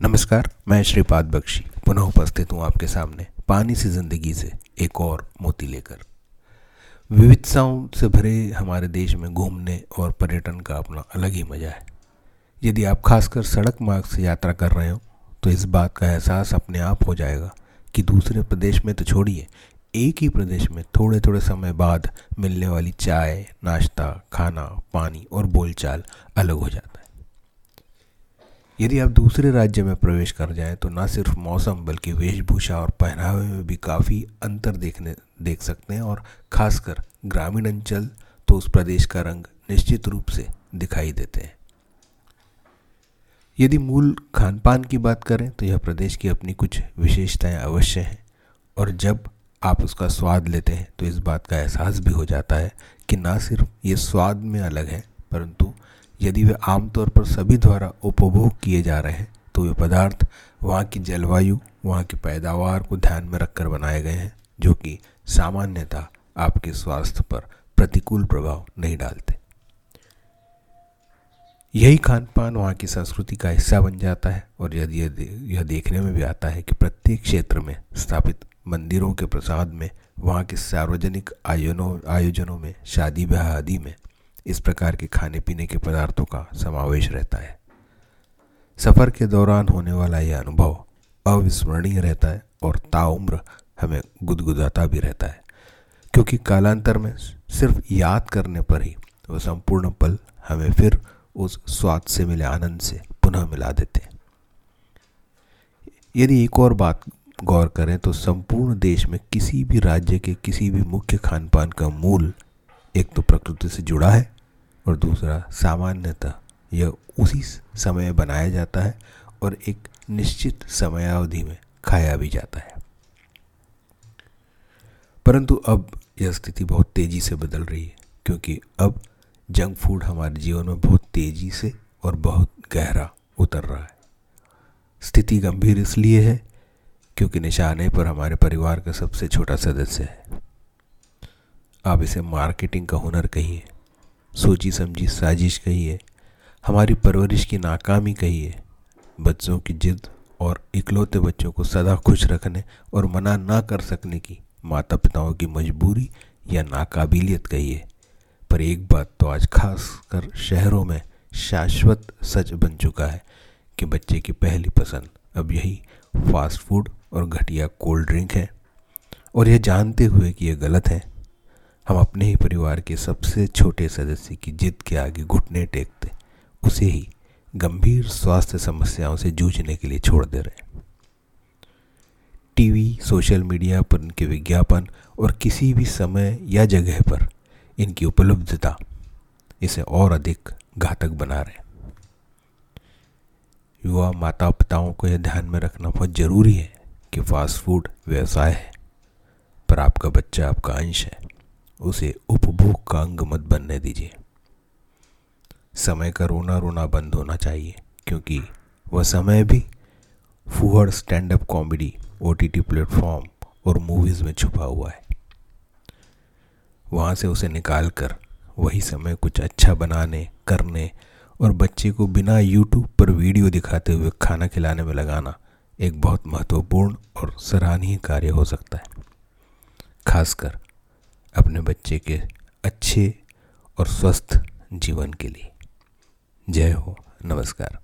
नमस्कार, मैं श्रीपाद बख्शी, पुनः उपस्थित हूँ आपके सामने पानी से ज़िंदगी से एक और मोती लेकर। विविधताओं से भरे हमारे देश में घूमने और पर्यटन का अपना अलग ही मज़ा है। यदि आप खासकर सड़क मार्ग से यात्रा कर रहे हो तो इस बात का एहसास अपने आप हो जाएगा कि दूसरे प्रदेश में तो छोड़िए, एक ही प्रदेश में थोड़े थोड़े समय बाद मिलने वाली चाय, नाश्ता, खाना, पानी और बोलचाल अलग हो जाता है। यदि आप दूसरे राज्य में प्रवेश कर जाएँ तो न सिर्फ़ मौसम, बल्कि वेशभूषा और पहनावे में भी काफ़ी अंतर देखने, देख सकते हैं और खासकर ग्रामीण अंचल तो उस प्रदेश का रंग निश्चित रूप से दिखाई देते हैं। यदि मूल खान पान की बात करें तो यह प्रदेश की अपनी कुछ विशेषताएँ अवश्य हैं, और जब आप उसका स्वाद लेते हैं तो इस बात का एहसास भी हो जाता है कि ना सिर्फ़ ये स्वाद में अलग है, परंतु यदि वे आमतौर पर सभी द्वारा उपभोग किए जा रहे हैं तो वे पदार्थ वहाँ की जलवायु, वहाँ की पैदावार को ध्यान में रखकर बनाए गए हैं, जो कि सामान्यतः आपके स्वास्थ्य पर प्रतिकूल प्रभाव नहीं डालते। यही खान पान वहाँ की संस्कृति का हिस्सा बन जाता है और यदि यह देखने में भी आता है कि प्रत्येक क्षेत्र में स्थापित मंदिरों के प्रसाद में, वहाँ के सार्वजनिक आयोजनों आयोजनों में, शादी ब्याह आदि में इस प्रकार के खाने पीने के पदार्थों का समावेश रहता है। सफ़र के दौरान होने वाला यह अनुभव अविस्मरणीय रहता है और ताउम्र हमें गुदगुदाता भी रहता है, क्योंकि कालांतर में सिर्फ़ याद करने पर ही वह संपूर्ण पल हमें फिर उस स्वाद से मिले आनंद से पुनः मिला देते हैं। यदि एक और बात गौर करें तो संपूर्ण देश में किसी भी राज्य के किसी भी मुख्य खान पान का मूल एक तो प्रकृति से जुड़ा है और दूसरा सामान्यतः यह उसी समय बनाया जाता है और एक निश्चित समयावधि में खाया भी जाता है। परंतु अब यह स्थिति बहुत तेज़ी से बदल रही है, क्योंकि अब जंक फ़ूड हमारे जीवन में बहुत तेज़ी से और बहुत गहरा उतर रहा है। स्थिति गंभीर इसलिए है क्योंकि निशाने पर हमारे परिवार का सबसे छोटा सदस्य है। आप इसे मार्केटिंग का हुनर कहिए। सोची समझी साजिश कही है। हमारी परवरिश की नाकामी कही है। बच्चों की जिद और इकलौते बच्चों को सदा खुश रखने और मना ना कर सकने की माता पिताओं की मजबूरी या नाकाबिलियत कही है। पर एक बात तो आज खास कर शहरों में शाश्वत सच बन चुका है कि बच्चे की पहली पसंद अब यही फास्ट फ़ूड और घटिया कोल्ड ड्रिंक है। और यह जानते हुए कि यह गलत है। हम अपने ही परिवार के सबसे छोटे सदस्य की जिद के आगे घुटने टेकते, उसे ही गंभीर स्वास्थ्य समस्याओं से जूझने के लिए छोड़ दे रहे हैं। टीवी, सोशल मीडिया पर इनके विज्ञापन और किसी भी समय या जगह पर इनकी उपलब्धता इसे और अधिक घातक बना रहे हैं। युवा माता पिताओं को यह ध्यान में रखना बहुत ज़रूरी है कि फास्ट फ़ूड व्यवसाय है, पर आपका बच्चा, आपका अंश है। उसे उपभोग का अंग मत बनने दीजिए। समय का रोना रोना बंद होना चाहिए, क्योंकि वह समय भी फूहड़ stand up comedy O T T platform और मूवीज़ में छुपा हुआ है। वहाँ से उसे निकाल कर वही समय कुछ अच्छा बनाने, करने और बच्चे को बिना यूट्यूब पर वीडियो दिखाते हुए खाना खिलाने में लगाना एक बहुत महत्वपूर्ण और सराहनीय कार्य हो सकता है। खासकर अपने बच्चे के अच्छे और स्वस्थ जीवन के लिए। जय हो नमस्कार।